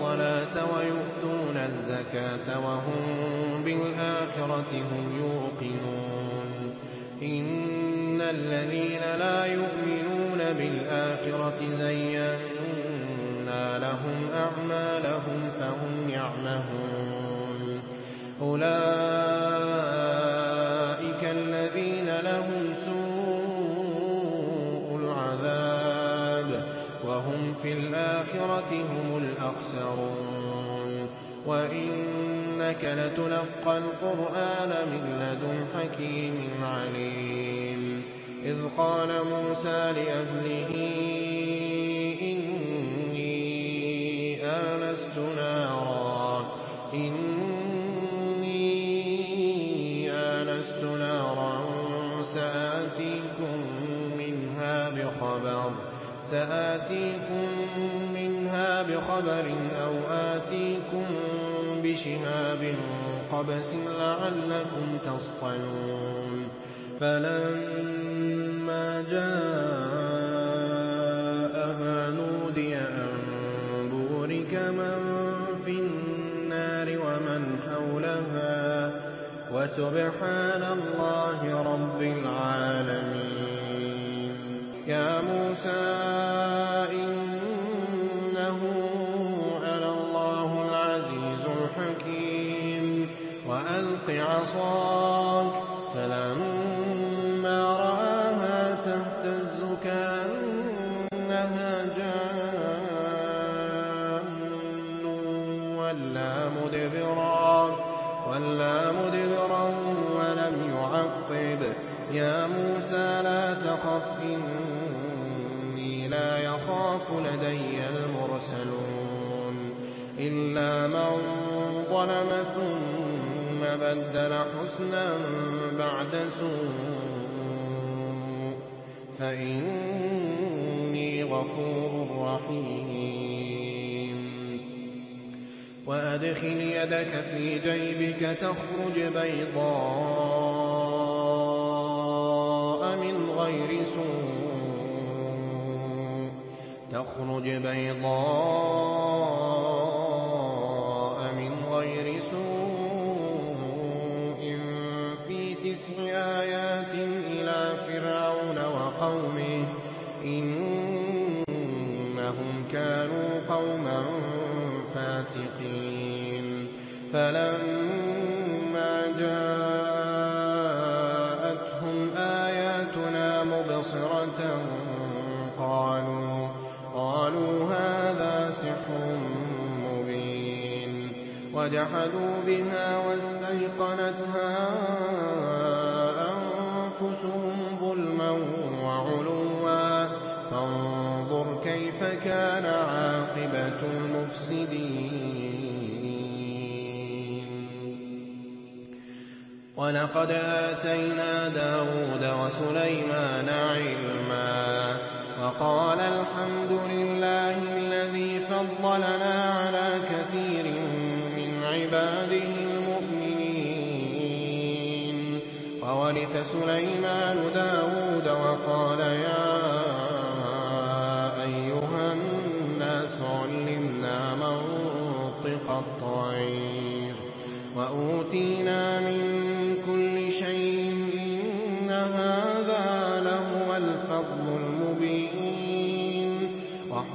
الصلاة ويؤتون الزكاة وهم بالآخرة هم يوقنون. إن الذين لا يؤمنون بالآخرة زينا لهم أعمالهم فهم يعمهون. وإنك لتلقى القرآن من لدن حكيم عليم إذ قال موسى لأهله إني آنست نارا إني آنست نارا سآتيكم منها بخبر سآتيكم منها بخبر أو آتيكم بشهاب قبس لعلكم تصطلون فلما جاءها نودي أن بورك من في النار ومن حولها وسبحان الله رب العالمين ولا مدبرا ولم يعقب يا موسى لا تخف إني لا يخاف لدي المرسلون إلا من ظلم ثم بدل حسنا بعد سوء فإني غفور رحيم وأدخل يدك في جيبك تخرج بيضاء من غير سوء. في تسع آيات إلى فرعون وقومه فلما جاءتهم آياتنا مبصرة قالوا قالوا هذا سحر مبين. وجحدوا بها واستيقنتها أنفسهم ظلما وعلوا. فانظر كيف كان عاقبة المفسدين. ولقد آتينا داود وسليمان علما وقال الحمد لله الذي فضلنا على كثير من عباده المؤمنين. وورث سليمان داود وقال يا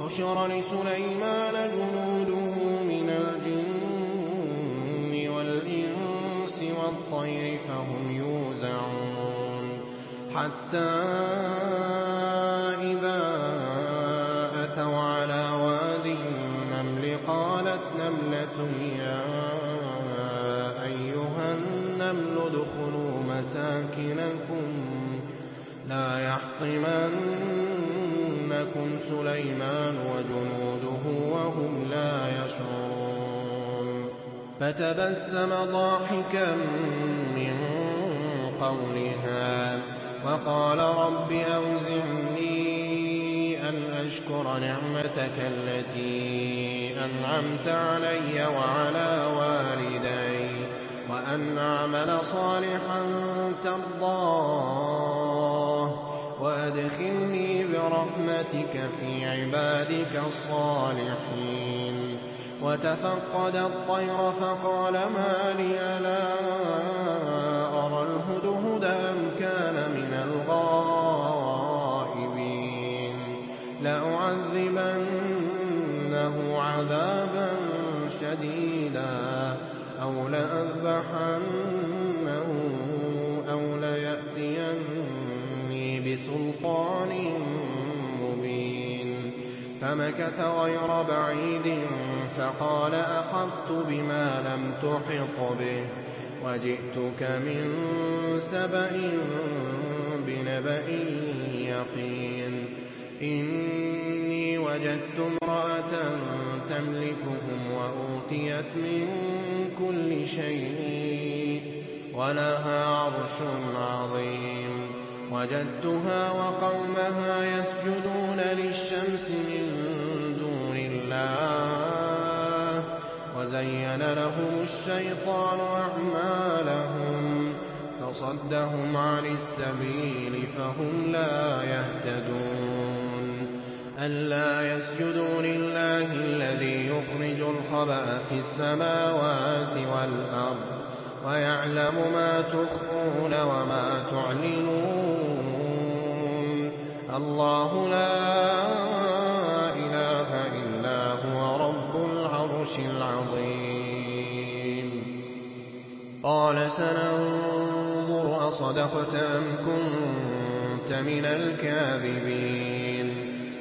وحشر لسليمان جنوده من الجن والإنس والطير فهم يوزعون. حتى إذا أتوا على وادي النمل قالت نملة يا أيها النمل ادخلوا مساكنكم لا يحطمنكم سليمان. فَتَبَسَّمَ ضَاحِكًا مِّن قَوْلِهَا وَقَالَ رَبِّ أَوْزِعْنِي أَنْ أَشْكُرَ نِعْمَتَكَ الَّتِي أَنْعَمْتَ عَلَيَّ وَعَلَىٰ وَالِدَيَّ وَأَنْ أَعْمَلَ صَالِحًا تَرْضَاهُ وَأَدْخِلْنِي بِرَحْمَتِكَ فِي عِبَادِكَ الصَّالِحِينَ. وَتَفَقَّدَ الطَّيْرَ فَقَالَ مَا لِيَ لَا أَرَى الْهُدْهُدَ أَمْ كَانَ مِنَ الْغَائِبِينَ لَأُعَذِّبَنَّهُ عَذَابًا شَدِيدًا أَوْ لَأَذْبَحَنَّهُ أَوْ لَيَأْتِيَنِّي بِسُلْطَانٍ فَمَكَثَ غَيْرَ بَعِيدٍ فَقَالَ أَحَطتُ بِمَا لَمْ تُحِطْ بِهِ وَجِئْتُكَ مِن سَبَإٍ بِنَبَإٍ يَقِينٍ إِنِّي وَجَدتُّ امْرَأَةً تَمْلِكُهُمْ وَأُوتِيَتْ مِن كُلِّ شَيْءٍ وَلَهَا عَرْشٌ عَظِيمٌ وَجَدتُّهَا وَقَوْمَهَا يَسْجُدُونَ لِلشَّمْسِ مِن دُونِ اللَّهِ وَزَيَّنَ لَهُمُ الشَّيْطَانُ أَعْمَالَهُمْ فَصَدَّهُمْ عَنِ السَّبِيلِ فَهُمْ لَا يَهْتَدُونَ أَلَّا يَسْجُدُوا لِلَّهِ الَّذِي يُخْرِجُ الْخَبْءَ فِي السَّمَاوَاتِ وَالْأَرْضِ وَيَعْلَمُ مَا تُخْفُونَ وَمَا تُعْلِنُونَ اللَّهُ لَا إِلَٰهَ إِلَّا هُوَ رَبُّ الْعَرْشِ الْعَظِيمِ. قَالَ سَنَنظُرُ أَصَدَقْتَ أَمْ كُنتَ مِنَ الْكَاذِبِينَ.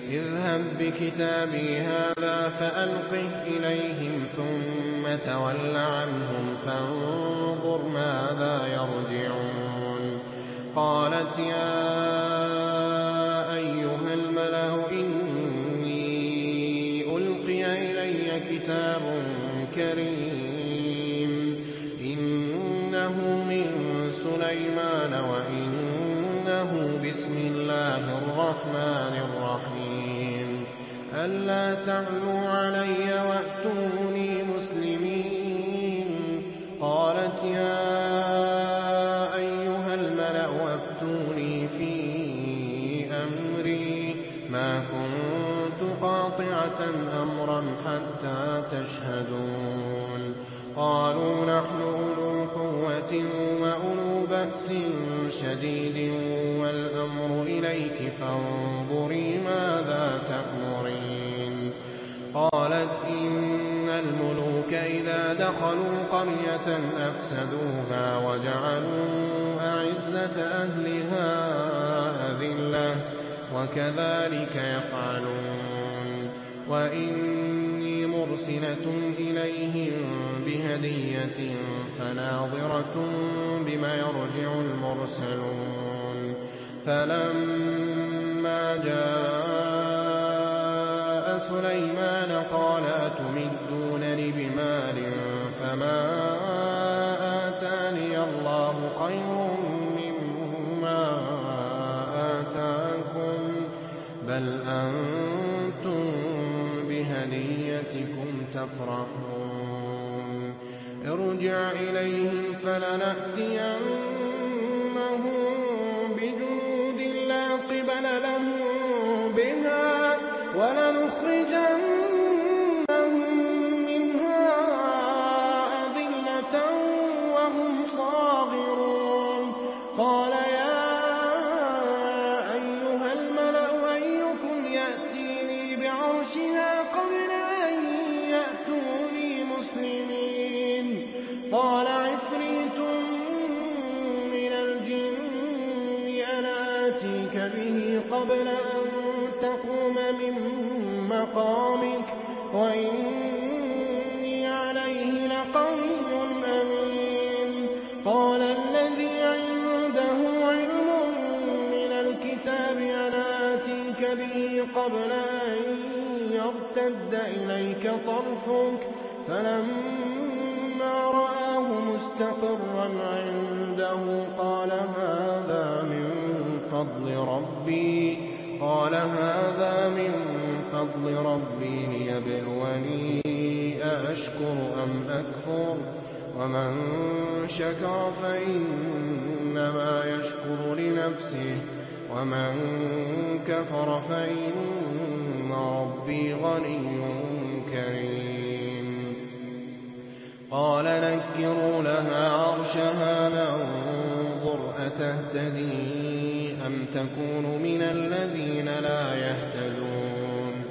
اذْهَب بِّكِتَابِي هَٰذَا فَأَلْقِهْ إِلَيْهِمْ ثُمَّ تَوَلَّ عَنْهُمْ فَانظُرْ مَاذَا يَرْجِعُونَ. قَالَتْ يَا كَرِيمٌ إِنَّهُ مِن سُلَيْمَانَ وَإِنَّهُ بِسْمِ اللَّهِ الرَّحْمَٰنِ الرَّحِيمِ. أَلَّا تَعْلُوا فَانظُرِي مَاذَا تَأْمُرِينَ قَالَتْ إِنَّ الْمُلُوكَ إِذَا دَخَلُوا قَرْيَةً أَفْسَدُوهَا وَجَعَلُوا أَعِزَّةَ أَهْلِهَا أَذِلَّةً ۖ وَكَذَٰلِكَ يَفْعَلُونَ وَإِنِّي مُرْسِلَةٌ إِلَيْهِم بِهَدِيَّةٍ فَنَاظِرَةٌ بِمَ يَرْجِعُ الْمُرْسَلُونَ جَاءَ سُلَيْمَانَ قَالَ أَتُمِدُّونَنِ بِمَالٍ فَمَا آتَانِيَ اللَّهُ خَيْرٌ مِّمَّا آتَاكُم بَلْ أَنتُم بِهَدِيَّتِكُمْ تَفْرَحُونَ ارْجِعْ إِلَيْهِمْ فَلَنَأْتِيَنَّهُم يَأْتِيكَ بِهِ قَبْلَ أَن تَقُومَ مِن مَّقَامِكَ ۖ وَإِنِّي عَلَيْهِ لَقَوِيٌّ أَمِينٌ. قَالَ الَّذِي عِندَهُ عِلْمٌ مِّنَ الْكِتَابِ أَنَا آتِيكَ بِهِ قَبْلَ أَن يَرْتَدَّ إِلَيْكَ طَرْفُكَ ۚ؟ فَلَمَّا رَآهُ مُسْتَقِرًّا عِندَهُ. فَضْلِ رَبِّي ۖ. قَالَ هَٰذَا مِن فَضْلِ رَبِّي لِيَبْلُوَنِي أَأَشْكُرُ أَمْ أَكْفُرُ ۖ؟ وَمَن شَكَرَ فَإِنَّمَا يَشْكُرُ لِنَفْسِهِ ۖ. وَمَن كَفَرَ فَإِنَّ رَبِّي غَنِيٌّ كَرِيمٌ. قَالَ نَكِّرُوا لَهَا عَرْشَهَا نَنظُرْ أَتَهْتَدِي؟ أَمْ تَكُونُ مِنَ الَّذِينَ لَا يَهْتَدُونَ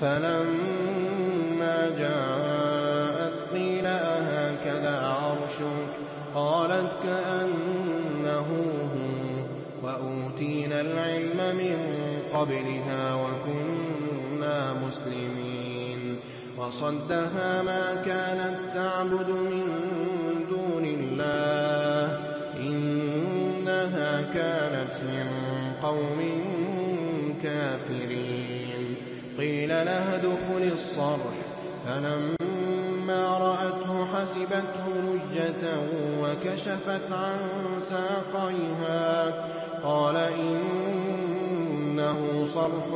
فَلَمَّا جَاءَتْ قِيلَ أَهَٰكَذَا عَرْشُكِ ۖ قَالَتْ كَأَنَّهُ هُوَ ۚ وَأُوتِينَا الْعِلْمَ مِن قَبْلِهَا وَكُنَّا مُسْلِمِينَ وَصَدَّهَا مَا كَانَت تَّعْبُدُ مِن كَانَتْ مِن قَوْمٍ كَافِرِينَ. قِيلَ لَهَا ادْخُلِي الصَّرْحَ ۖ. فَلَمَّا رَأَتْهُ حَسِبَتْهُ لُجَّةً وَكَشَفَتْ عَن سَاقَيْهَا ۚ. قَالَ إِنَّهُ صَرْحٌ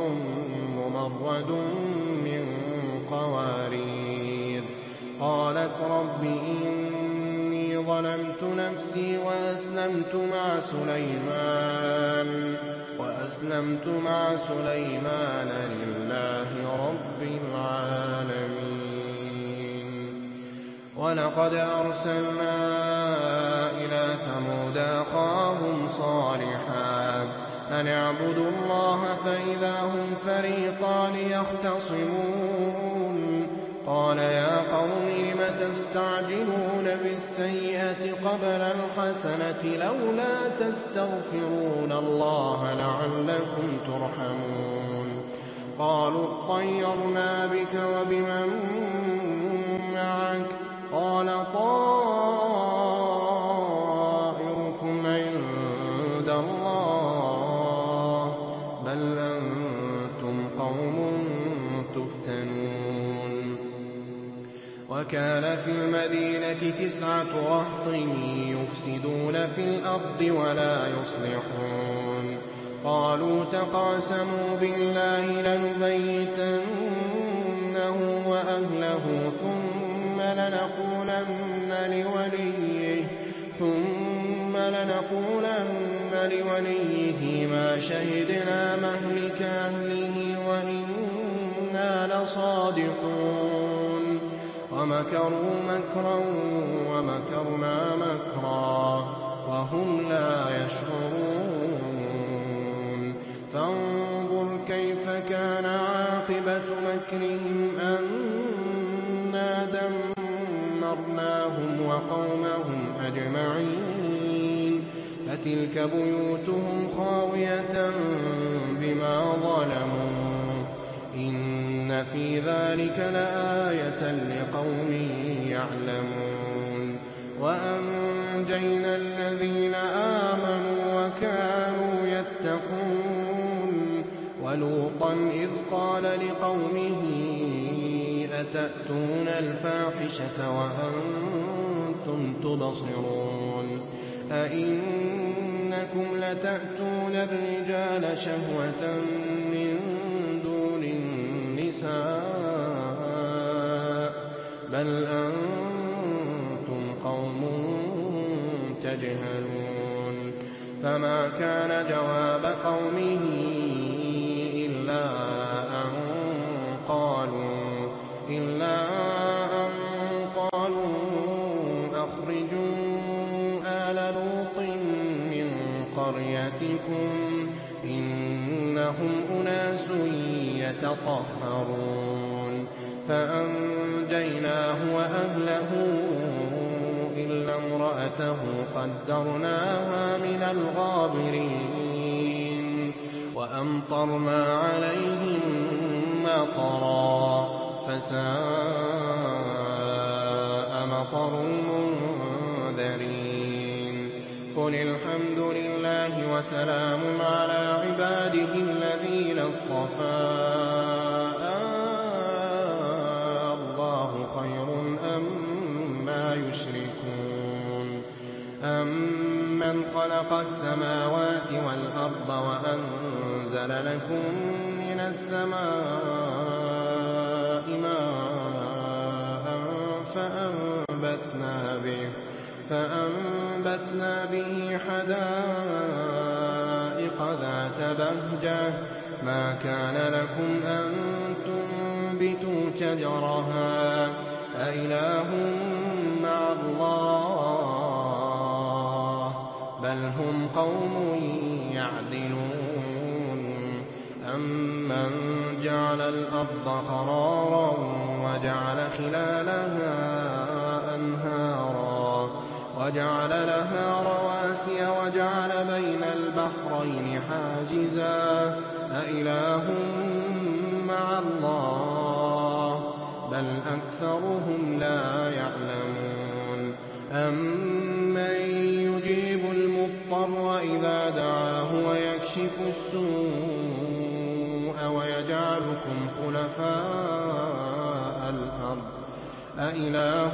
مُّمَرَّدٌ مِّن قَوَارِيرَ. قَالَتْ رَبِّ إِنِّي ظَلَمْتُ نَفْسِي وَأَسْلَمْتُ مَعَ سُلَيْمَانَ لِلَّهِ رَبِّ الْعَالَمِينَ وَلَقَدْ أَرْسَلْنَا إِلَىٰ ثَمُودَ أَخَاهُمْ صَالِحًا أَنِ اعْبُدُوا اللَّهَ فَإِذَا هُمْ فَرِيقَانِ يَخْتَصِمُونَ قَالَ يَا قَوْمِ لِمَ تَسْتَعْجِلُونَ بِالسَّيِّئَةِ قَبْلَ الْحَسَنَةِ ۖ لَوْلَا تَسْتَغْفِرُونَ اللَّهَ لَعَلَّكُمْ تُرْحَمُونَ قَالُوا اطَّيَّرْنَا بِكَ وَبِمَن مَّعَكَ ۚ قَالَ طَائِرُكُمْ وَكَانَ فِي الْمَدِينَةِ تِسْعَةُ رَهْطٍ يُفْسِدُونَ فِي الْأَرْضِ وَلَا يُصْلِحُونَ. قَالُوا تَقَاسَمُوا بِاللَّهِ لَنُبَيِّتَنَّهُ وَأَهْلَهُ ثُمَّ لَنَقُولَنَّ لِوَلِيِّهِ مَا شَهِدْنَا مَهْلِكَ أَهْلِهِ وَإِنَّا لَصَادِقُونَ. وَمَكَرُوا مَكْرًا وَمَكَرْنَا مَكْرًا وَهُمْ لَا يَشْعُرُونَ. فَانظُرْ كَيْفَ كَانَ عَاقِبَةُ مَكْرِهِمْ أَنَّا دَمَّرْنَاهُمْ وَقَوْمَهُمْ أَجْمَعِينَ. فَتِلْكَ بُيُوتُهُمْ خَاوِيَةً بِمَا ظَلَمُوا ۗ. إِنَّ فِي ذَٰلِكَ لَآيَةً لِّقَوْمٍ يَعْلَمُونَ وَأَنجَيْنَا الَّذِينَ آمَنُوا وَكَانُوا يَتَّقُونَ وَلُوطًا إِذْ قَالَ لِقَوْمِهِ أَتَأْتُونَ الْفَاحِشَةَ وَأَنتُمْ تُبْصِرُونَ أَئِنَّكُمْ لَتَأْتُونَ الرِّجَالَ شَهْوَةً بَلْ أَنتُمْ قَوْمٌ تَجْهَلُونَ فَمَا كَانَ جَوَابَ قَوْمِهِ إِلَّا أَن قَالُوا أَخْرِجُوا آلَ لُوطٍ مِّن قَرْيَتِكُمْ ۖ إِنَّهُمْ أُنَاسٌ يَتَطَهَّرُونَ. فَأَنجَيْنَاهُ وَأَهْلَهُ إِلَّا امْرَأَتَهُ قَدَّرْنَاهَا مِنَ الْغَابِرِينَ. وَأَمْطَرْنَا عَلَيْهِم مَّطَرًا ۖ فَسَاءَ مَطَرُ قُلِ الْحَمْدُ لِلَّهِ وَسَلَامٌ عَلَىٰ عِبَادِهِ الَّذِينَ اصْطَفَىٰ. آللَّهُ خَيْرٌ أَمَّا يُشْرِكُونَ. أَمَّنْ خَلَقَ السَّمَاوَاتِ وَالْأَرْضَ وَأَنزَلَ لَكُم مِّنَ السَّمَاءِ مَاءً فَأَنبَتْنَا بِهِ حَدَائِقَ ذَاتَ بَهْجَةٍ مَّا كَانَ لَكُمْ أَن تُنبِتُوا شَجَرَهَا ۗ أَإِلَٰهٌ مَّعَ اللَّهِ ۚ بَلْ هُمْ قَوْمٌ يَعْدِلُونَ أَمَّن جَعَلَ الْأَرْضَ قَرَارًا وَجَعَلَ خِلَالَهَا وَجَعَلَ لَهَا رَوَاسِيَ وَجَعَلَ بَيْنَ الْبَحْرَيْنِ حَاجِزًا ۗ. أَإِلَٰهٌ مَّعَ اللَّهِ ۚ بَلْ أَكْثَرُهُمْ لَا يَعْلَمُونَ. أَمَّن يُجِيبُ الْمُضْطَرَّ إِذَا دَعَاهُ وَيَكْشِفُ السُّوءَ وَيَجْعَلُكُمْ خُلَفَاءَ الْأَرْضِ ۗ؟ أَإِلَٰهٌ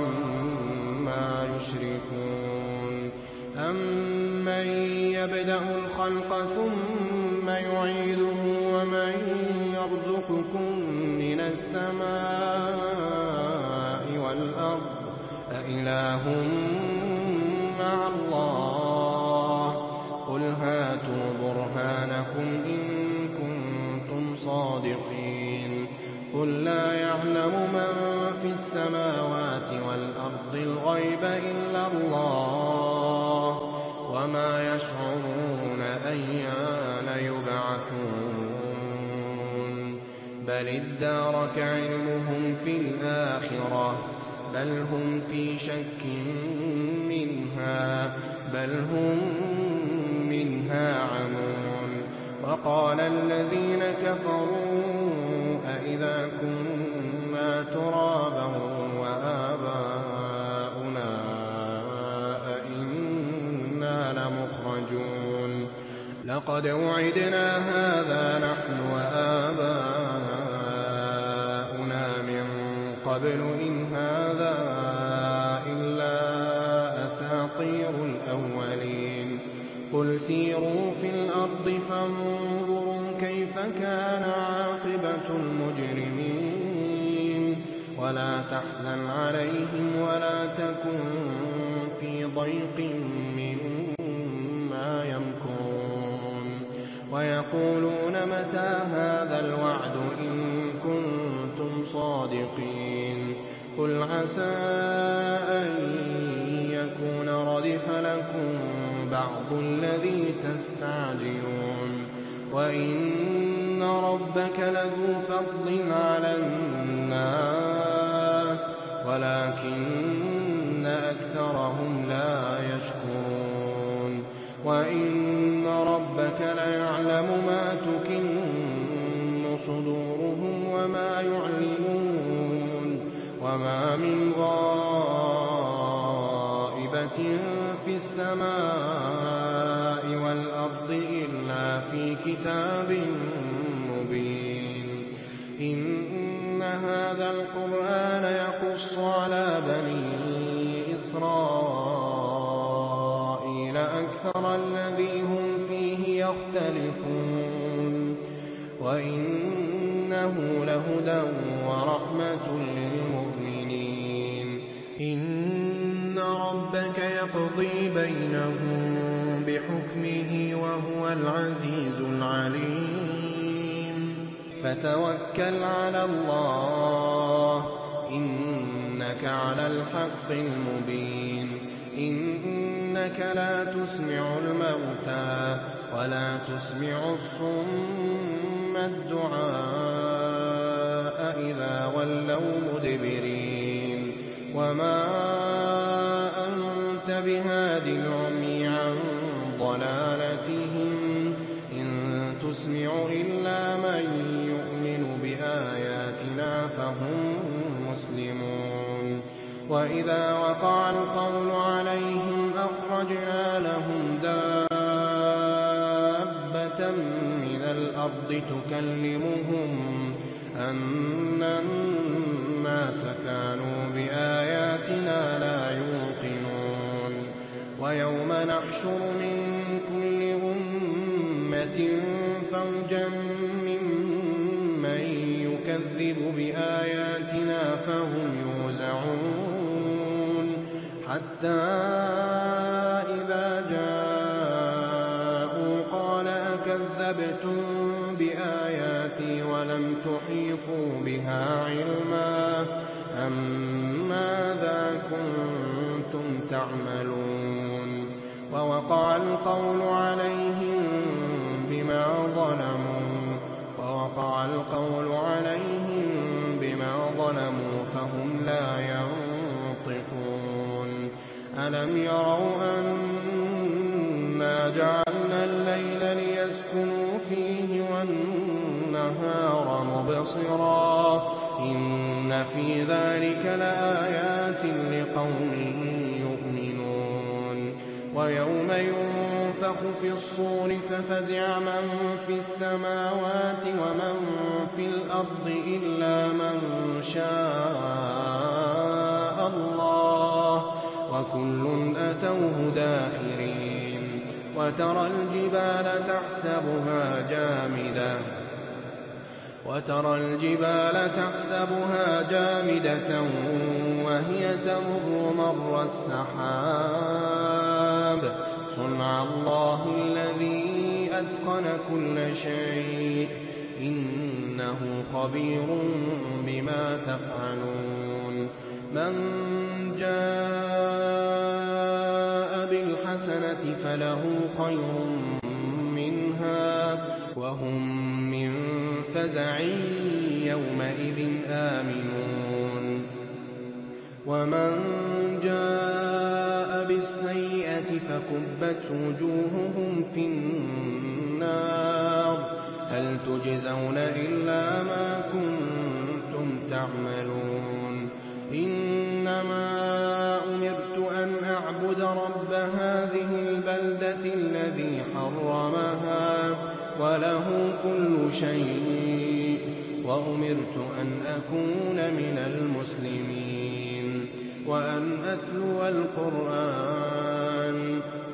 ادَّارَكَ عِلْمُهُمْ فِي الْآخِرَةِ ۚ بَلْ هُمْ فِي شَكٍّ مِّنْهَا ۖ بَلْ هُم مِّنْهَا عَمُونَ. وَقَالَ الَّذِينَ كَفَرُوا أَإِذَا كُنَّا تُرَابًا وَآبَاؤُنَا أَئِنَّا لَمُخْرَجُونَ. لَقَدْ وُعِدْنَا هَٰذَا نَحْنُ وَآبَاؤُنَا قَبْلُ إِنْ هَٰذَا إِلَّا أَسَاطِيرُ الْأَوَّلِينَ. قُلْ سِيرُوا فِي الْأَرْضِ فَانظُرُوا كَيْفَ كَانَ عَاقِبَةُ الْمُجْرِمِينَ. وَلَا تَحْزَنْ عَلَيْهِمْ وَلَا تَكُن فِي ضَيْقٍ مِّمَّا يَمْكُرُونَ. وَيَقُولُونَ مَتَىٰ هَٰذَا الْوَعْدُ إِن كُنتُمْ صَادِقِينَ. عَسَىٰ أَن يَكُونَ رَدِفَ لَكُم بَعْضُ الَّذِي تَسْتَعْجِلُونَ وَإِنَّ رَبَّكَ لَذُو فَضْلٍ عَلَى النَّاسِ وَلَٰكِنَّ وَمَا مِنْ غَائِبَةٍ فِي السَّمَاءِ وَالْأَرْضِ إِلَّا فِي كِتَابٍ مُّبِينٍ إِنَّ هَٰذَا الْقُرْآنَ يَقُصُّ عَلَىٰ بَنِي إِسْرَائِيلَ أَكْثَرَ الَّذِي هُمْ فِيهِ يَخْتَلِفُونَ وَإِنَّهُ لَهُدًى وَرَحْمَةٌ لِّلْمُؤْمِنِينَ إِنَّ رَبَّكَ يَقْضِي بَيْنَهُم بِحُكْمِهِ ۚ وَهُوَ الْعَزِيزُ الْعَلِيمُ. فَتَوَكَّلْ عَلَى اللَّهِ ۖ. إِنَّكَ عَلَى الْحَقِّ الْمُبِينِ. إِنَّكَ لَا تُسْمِعُ الْمَوْتَىٰ وَلَا تُسْمِعُ الصُّمَّ الدُّعَاءَ إِذَا وَلَّوْا مُدْبِرِينَ. وَمَا أَنتَ بِهَادِ الْعُمْيِ عَن ضَلَالَتِهِمْ ۖ إِن تُسْمِعُ إِلَّا مَن يُؤْمِنُ بِآيَاتِنَا فَهُم مُّسْلِمُونَ وَإِذَا وَقَعَ الْقَوْلُ عَلَيْهِمْ أَخْرَجْنَا لَهُمْ دَابَّةً مِّنَ الْأَرْضِ تُكَلِّمُهُمْ أَنَّ بِآيَاتِنَا لَا يُوقِنُونَ. وَيَوْمَ نَحْشُرُ مِن كُلِّ أُمَّةٍ فَوْجًا مِّمَّن يُكَذِّبُ بِآيَاتِنَا فَهُمْ يُوزَعُونَ. حَتَّىٰ إِذَا جَاءُوا قَالَ أَكَذَّبْتُم بِآيَاتِي وَلَمْ تُحِيطُوا بِهَا عِلْمًا تَعْمَلُونَ. وَوَقَعَ الْقَوْلُ عَلَيْهِم بِمَا ظَلَمُوا. فَهُمْ لَا يَنطِقُونَ. أَلَمْ يَرَوْا أَنَّا جَعَلْنَا اللَّيْلَ لِيَسْكُنُوا فِيهِ وَالنَّهَارَ مُبْصِرًا ۚ؟ إِنَّ فِي ذَٰلِكَ لَآيَاتٍ لِّقَوْمٍ وَيَوْمَ يُنفَخُ فِي الصُّورِ فَفَزِعَ مَن فِي السَّمَاوَاتِ وَمَن فِي الْأَرْضِ إِلَّا مَن شَاءَ اللَّهُ ۖ وَكُلٌّ أَتَوْهُ دَاخِرِينَ وَتَرَى الْجِبَالَ تَحْسَبُهَا جَامِدَةً وَهِيَ تَمُرُّ مَرَّ السَّحَابِ ۚ صُنْعَ اللَّهِ الَّذِي أَتْقَنَ كُلَّ شَيْءٍ ۚ. إِنَّهُ خَبِيرٌ بِمَا تَفْعَلُونَ. مَن جَاءَ بِالْحَسَنَةِ فَلَهُ خَيْرٌ مِّنْهَا وَهُم مِّن فَزَعٍ يَوْمَئِذٍ آمِنُونَ. فَكُبَّتْ وُجُوهُهُمْ فِي النَّارِ. هَلْ تُجْزَوْنَ إِلَّا مَا كُنتُمْ تَعْمَلُونَ؟ إِنَّمَا أُمِرْتُ أَنْ أَعْبُدَ رَبَّ هَٰذِهِ الْبَلْدَةِ الَّذِي حَرَّمَهَا وَلَهُ كُلُّ شَيْءٍ ۖ وَأُمِرْتُ أَنْ أَكُونَ مِنَ الْمُسْلِمِينَ وَأَنْ أَتْلُوَ الْقُرْآنَ ۖ